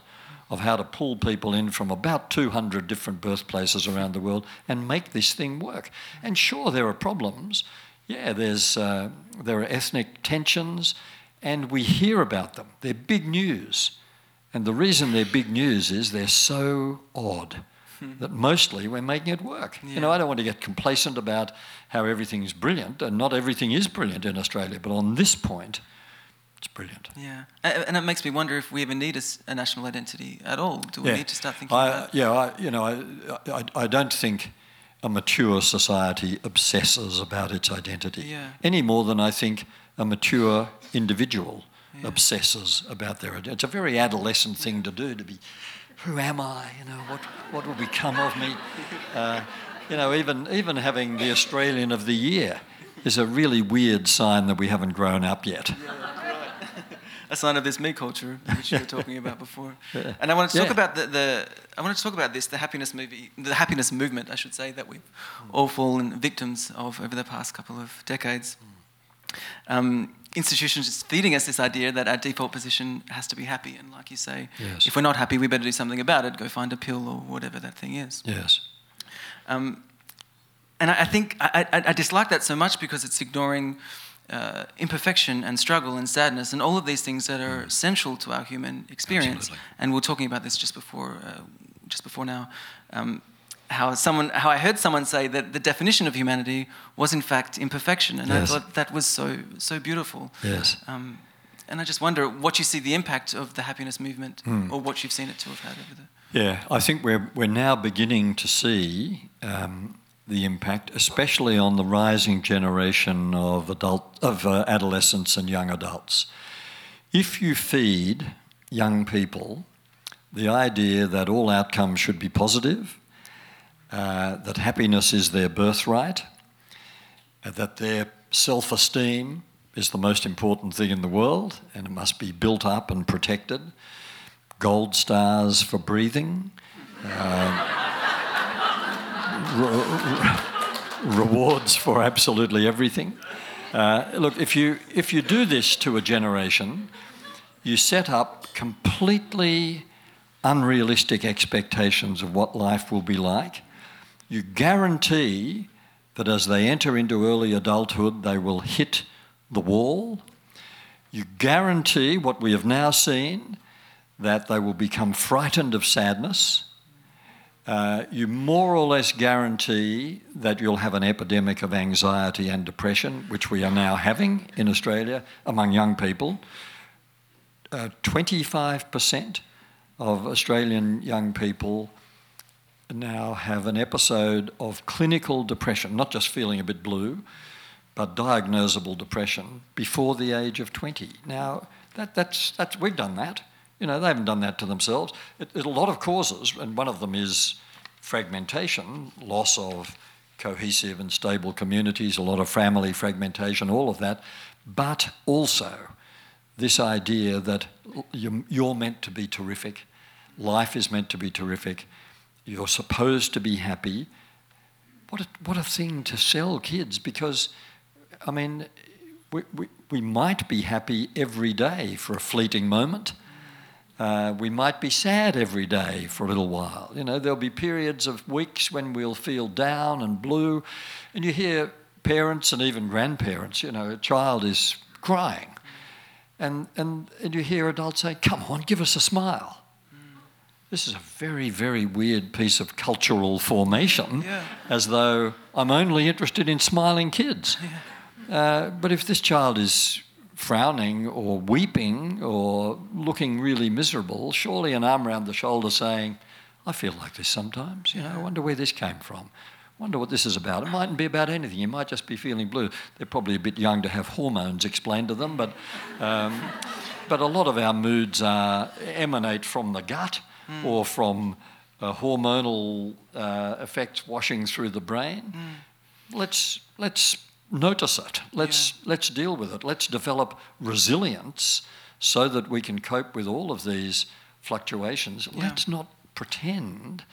of how to pull people in from about 200 different birthplaces around the world and make this thing work. And sure, there are problems. Yeah, there's, uh, there are ethnic tensions, and we hear about them. They're big news. And the reason they're big news is they're so odd. That mostly we're making it work. Yeah. You know, I don't want to get complacent about how everything's brilliant, and not everything is brilliant in Australia, but on this point, it's brilliant. Yeah, and it makes me wonder if we even need a, a national identity at all. Do we yeah. need to start thinking I, about? Yeah, I, you know, I, I, I don't think a mature society obsesses about its identity yeah. any more than I think a mature individual yeah. obsesses about their identity. It's a very adolescent thing to do to be, who am I? You know, what, what will become of me? Uh, you know, even, even having the Australian of the Year is a really weird sign that we haven't grown up yet. a sign of this me culture, which you were talking about before. Yeah. And I wanted to talk yeah. about the, the, I wanted to talk about this, the happiness movie, the happiness movement, I should say, that we've all fallen victims of over the past couple of decades. Um, institutions feeding us this idea that our default position has to be happy. And like you say, yes. if we're not happy, we better do something about it. Go find a pill or whatever that thing is. Yes. Um, and I, I think I, I, I, dislike that so much because it's ignoring uh, imperfection and struggle and sadness and all of these things that are mm. central to our human experience. Absolutely. And we are talking about this just before, uh, just before now. Um, how someone how I heard someone say that the definition of humanity was in fact imperfection, and yes. I thought that was so so beautiful. Yes. Um, and I just wonder what you see the impact of the happiness movement, mm. or what you've seen it to have had over the. Yeah, I think we're we're now beginning to see um, the impact, especially on the rising generation of adult of uh, adolescents and young adults. If you feed young people the idea that all outcomes should be positive uh, that happiness is their birthright, uh, that their self esteem is the most important thing in the world and it must be built up and protected. Gold stars for breathing. Uh, re- rewards for absolutely everything. Uh, look, if you, if you do this to a generation, you set up completely unrealistic expectations of what life will be like you guarantee that as they enter into early adulthood, they will hit the wall. You guarantee what we have now seen that they will become frightened of sadness. Uh, you more or less guarantee that you'll have an epidemic of anxiety and depression, which we are now having in Australia among young people. Uh, 25% of Australian young people now have an episode of clinical depression, not just feeling a bit blue, but diagnosable depression before the age of 20. Now, that, that's, that's, we've done that. You know, they haven't done that to themselves. It, it, a lot of causes, and one of them is fragmentation, loss of cohesive and stable communities, a lot of family fragmentation, all of that, but also this idea that you're meant to be terrific, life is meant to be terrific, you're supposed to be happy. What a, what a thing to sell kids because, I mean, we, we, we might be happy every day for a fleeting moment. Uh, we might be sad every day for a little while. You know, there'll be periods of weeks when we'll feel down and blue. And you hear parents and even grandparents, you know, a child is crying. And, and, and you hear adults say, Come on, give us a smile. This is a very, very weird piece of cultural formation, yeah. as though I'm only interested in smiling kids. Yeah. Uh, but if this child is frowning or weeping or looking really miserable, surely an arm around the shoulder saying, I feel like this sometimes. You know, I wonder where this came from. Wonder what this is about. It mightn't be about anything. You might just be feeling blue. They're probably a bit young to have hormones explained to them, but, um, but a lot of our moods are, emanate from the gut mm. or from uh, hormonal uh, effects washing through the brain. Mm. Let's, let's notice it. Let's, yeah. let's deal with it. Let's develop resilience so that we can cope with all of these fluctuations. Yeah. Let's not pretend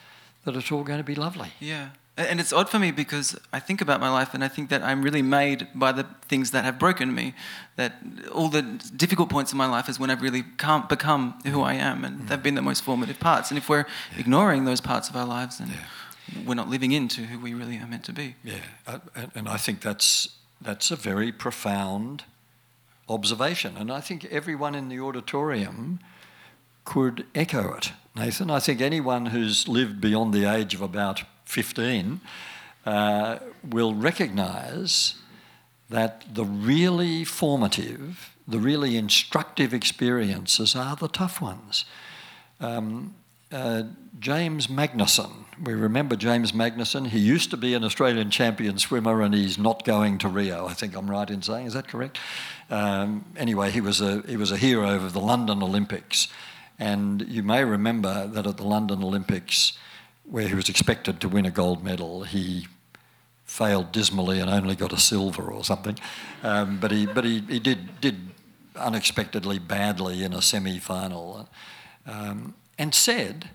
that it's all going to be lovely. Yeah. And it's odd for me because I think about my life and I think that I'm really made by the things that have broken me. That all the difficult points in my life is when I've really can't become who I am, and mm. they've been the most formative parts. And if we're yeah. ignoring those parts of our lives, then yeah. we're not living into who we really are meant to be. Yeah, uh, and I think that's that's a very profound observation, and I think everyone in the auditorium could echo it. Nathan, I think anyone who's lived beyond the age of about 15 uh, will recognise that the really formative, the really instructive experiences are the tough ones. Um, uh, James Magnussen, we remember James Magnussen. He used to be an Australian champion swimmer and he's not going to Rio, I think I'm right in saying. Is that correct? Um, anyway, he was, a, he was a hero of the London Olympics. And you may remember that at the London Olympics, where he was expected to win a gold medal, he failed dismally and only got a silver or something. Um, but he, but he, he did, did unexpectedly badly in a semi final um, and said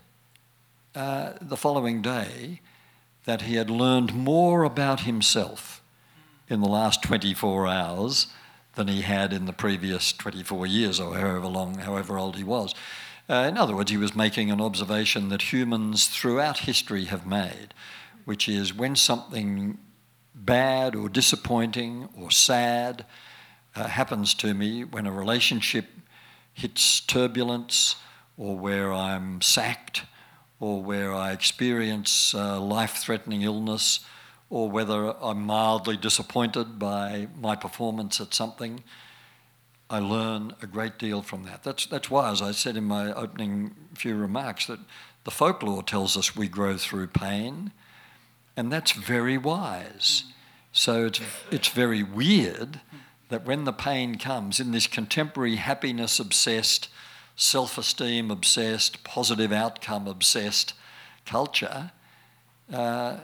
uh, the following day that he had learned more about himself in the last 24 hours than he had in the previous 24 years or however long, however old he was. Uh, in other words, he was making an observation that humans throughout history have made, which is when something bad or disappointing or sad uh, happens to me, when a relationship hits turbulence, or where I'm sacked, or where I experience uh, life threatening illness, or whether I'm mildly disappointed by my performance at something I learn a great deal from that. That's, that's why, as I said in my opening few remarks, that the folklore tells us we grow through pain, and that's very wise. So it's, it's very weird that when the pain comes in this contemporary happiness obsessed, self esteem obsessed, positive outcome obsessed culture, uh,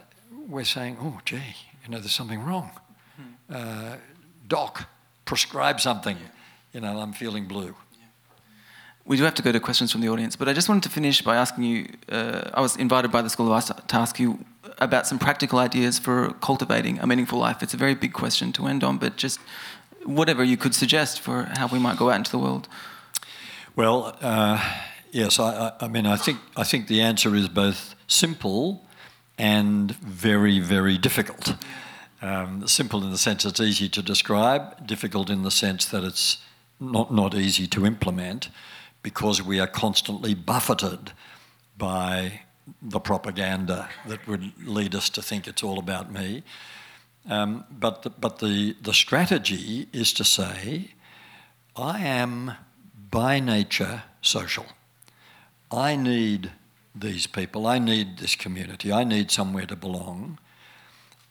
we're saying, oh, gee, you know, there's something wrong. Uh, doc, prescribe something you know, I'm feeling blue. We do have to go to questions from the audience, but I just wanted to finish by asking you. Uh, I was invited by the School of Arts to ask you about some practical ideas for cultivating a meaningful life. It's a very big question to end on, but just whatever you could suggest for how we might go out into the world. Well, uh, yes, I, I, mean, I think I think the answer is both simple and very, very difficult. Um, simple in the sense it's easy to describe, difficult in the sense that it's not, not easy to implement because we are constantly buffeted by the propaganda that would lead us to think it's all about me. Um, but the, but the, the strategy is to say, I am by nature social. I need these people, I need this community, I need somewhere to belong.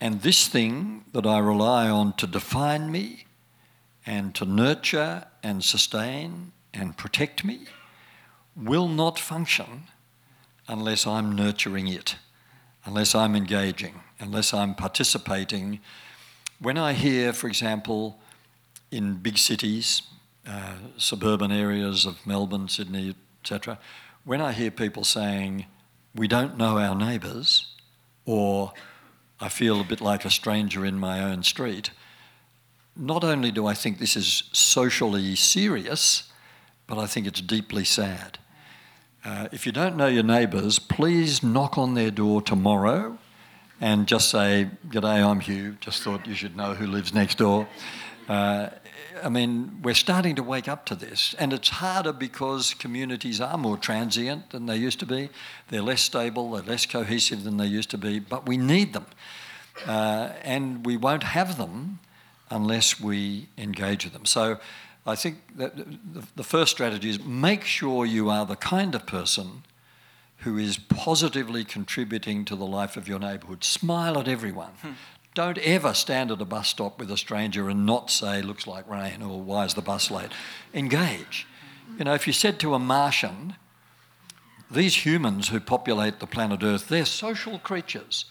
And this thing that I rely on to define me and to nurture and sustain and protect me will not function unless I'm nurturing it, unless I'm engaging, unless I'm participating. When I hear, for example, in big cities, uh, suburban areas of Melbourne, Sydney, etc., when I hear people saying, we don't know our neighbours, or I feel a bit like a stranger in my own street, not only do I think this is socially serious, but I think it's deeply sad. Uh, if you don't know your neighbours, please knock on their door tomorrow and just say, G'day, I'm Hugh. Just thought you should know who lives next door. Uh, I mean, we're starting to wake up to this, and it's harder because communities are more transient than they used to be. They're less stable, they're less cohesive than they used to be, but we need them. Uh, and we won't have them unless we engage with them. So I think that the first strategy is make sure you are the kind of person who is positively contributing to the life of your neighbourhood. Smile at everyone. Hmm. Don't ever stand at a bus stop with a stranger and not say, looks like rain, or why is the bus late? Engage. You know, if you said to a Martian, these humans who populate the planet Earth, they're social creatures.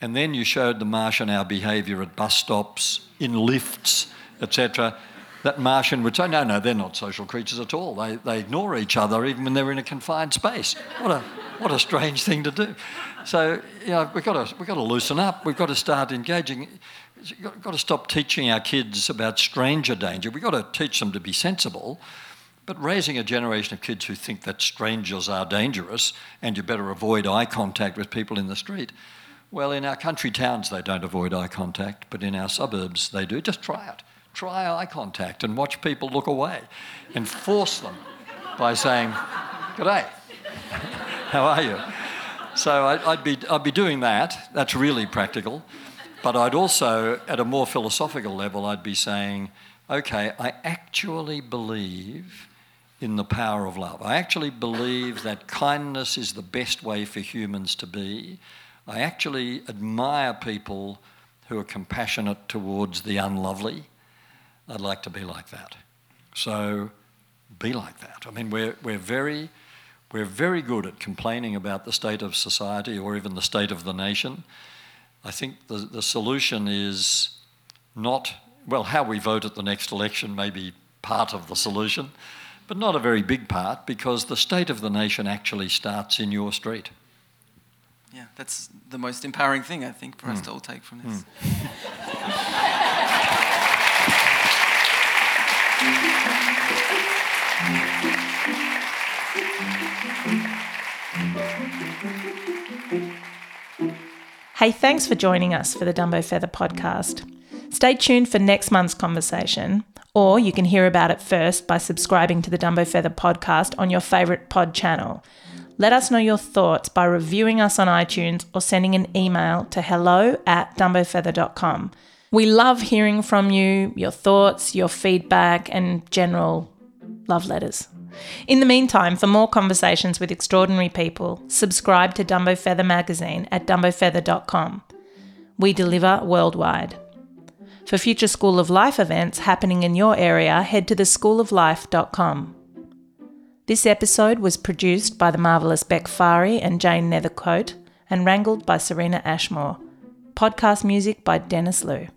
And then you showed the Martian our behaviour at bus stops, in lifts, etc. That Martian would say, no, no, they're not social creatures at all. They, they ignore each other even when they're in a confined space. What a, what a strange thing to do. So, you know, we've got to, we've got to loosen up. We've got to start engaging. We've got, got to stop teaching our kids about stranger danger. We've got to teach them to be sensible. But raising a generation of kids who think that strangers are dangerous and you better avoid eye contact with people in the street, well, in our country towns, they don't avoid eye contact, but in our suburbs, they do. Just try it. Try eye contact and watch people look away and force them by saying, G'day, how are you? So I'd be, I'd be doing that. That's really practical. But I'd also, at a more philosophical level, I'd be saying, okay, I actually believe in the power of love. I actually believe that kindness is the best way for humans to be. I actually admire people who are compassionate towards the unlovely. I'd like to be like that. So be like that. I mean, we're, we're, very, we're very good at complaining about the state of society or even the state of the nation. I think the, the solution is not, well, how we vote at the next election may be part of the solution, but not a very big part because the state of the nation actually starts in your street yeah, that's the most empowering thing I think for mm. us hmm. to all take from this. Mm. Hey, thanks for joining us for the Dumbo Feather podcast. Stay tuned for next month's conversation, or you can hear about it first by subscribing to the Dumbo Feather podcast on your favourite pod channel. Let us know your thoughts by reviewing us on iTunes or sending an email to hello at dumbofeather.com. We love hearing from you, your thoughts, your feedback, and general love letters. In the meantime, for more conversations with extraordinary people, subscribe to Dumbo Feather magazine at dumbofeather.com. We deliver worldwide. For future School of Life events happening in your area, head to theschooloflife.com. This episode was produced by the marvellous Beck Fari and Jane Nethercote and wrangled by Serena Ashmore. Podcast music by Dennis Liu.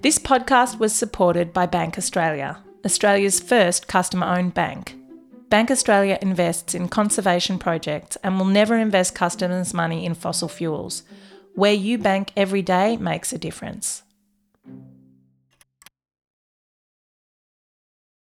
This podcast was supported by Bank Australia, Australia's first customer owned bank. Bank Australia invests in conservation projects and will never invest customers' money in fossil fuels. Where you bank every day makes a difference.